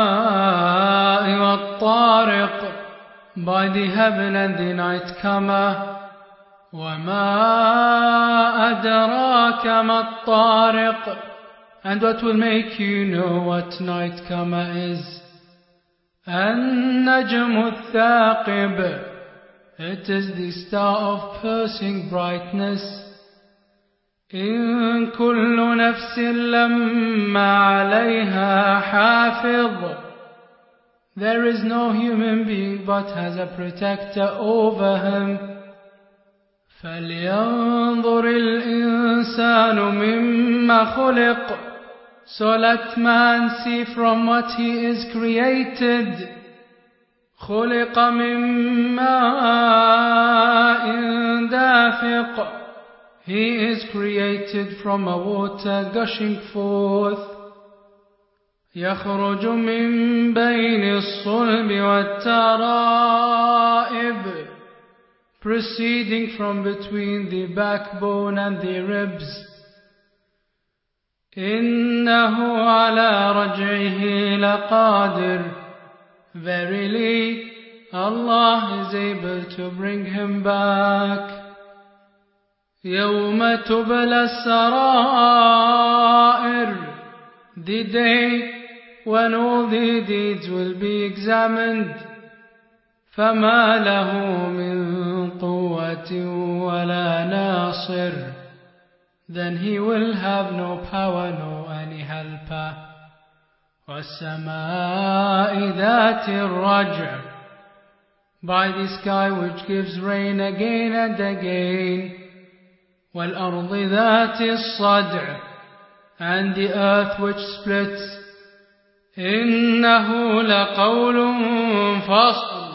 والسماء والطارق by the heaven and the night comer وما أدراك ما الطارق and what will make you know what night comer is النجم الثاقب it is the star of piercing brightness إن كل نفس لما عليها حافظ There is no human being but has a protector over him. فلينظر الإنسان مما خلق So let man see from what he is created. خلق من ماء دافق He is created from a water gushing forth. يخرج من بين الصلب والترائب proceeding from between the backbone and the ribs. إنه على رجعه لقادر Verily, Allah is able to bring him back. يوم تبلى السرائر the day when all the deeds will be examined فما له من قوة ولا ناصر then he will have no power no any helper والسماء ذات الرجع by the sky which gives rain again and again والأرض ذات الصدع and the earth which splits إنه لقول فصل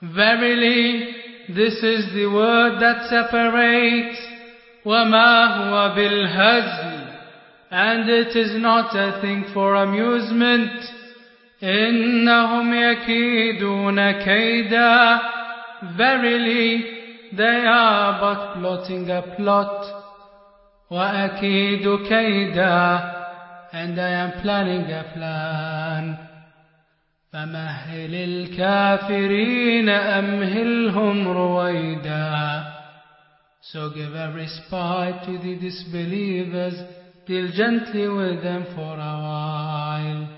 Verily, this is the word that separates وما هو بالهزل and it is not a thing for amusement إنهم يكيدون كيدا Verily, they are but plotting a plot. وأكيد كيدا and I am planning a plan. فمهل الكافرين أمهلهم رويدا So give a respite to the disbelievers, deal gently with them for a while.